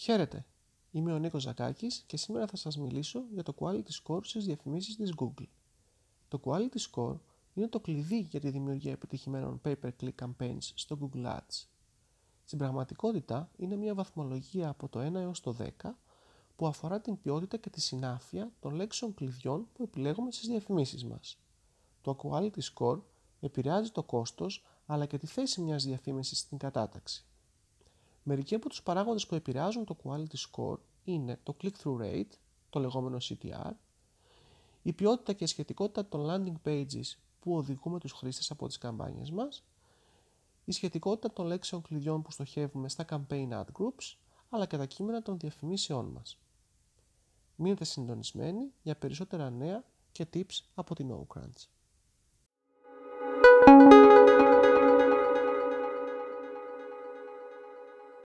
Χαίρετε, είμαι ο Νίκος Ζακάκης και σήμερα θα σας μιλήσω για το Quality Score στις διαφημίσεις της Google. Το Quality Score είναι το κλειδί για τη δημιουργία επιτυχημένων pay-per-click campaigns στο Google Ads. Στην πραγματικότητα είναι μια βαθμολογία από το 1 έως το 10 που αφορά την ποιότητα και τη συνάφεια των λέξεων κλειδιών που επιλέγουμε στις διαφημίσεις μας. Το Quality Score επηρεάζει το κόστος αλλά και τη θέση μιας διαφήμισης στην κατάταξη. Μερικοί από τους παράγοντες που επηρεάζουν το quality score είναι το click-through rate, το λεγόμενο CTR, η ποιότητα και η σχετικότητα των landing pages που οδηγούμε τους χρήστες από τις καμπάνιες μας, η σχετικότητα των λέξεων κλειδιών που στοχεύουμε στα campaign ad groups, αλλά και τα κείμενα των διαφημίσεών μας. Μείνετε συντονισμένοι για περισσότερα νέα και tips από την OCrunch.